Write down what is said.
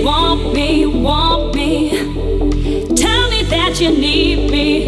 want me, want me. Tell me that you need me,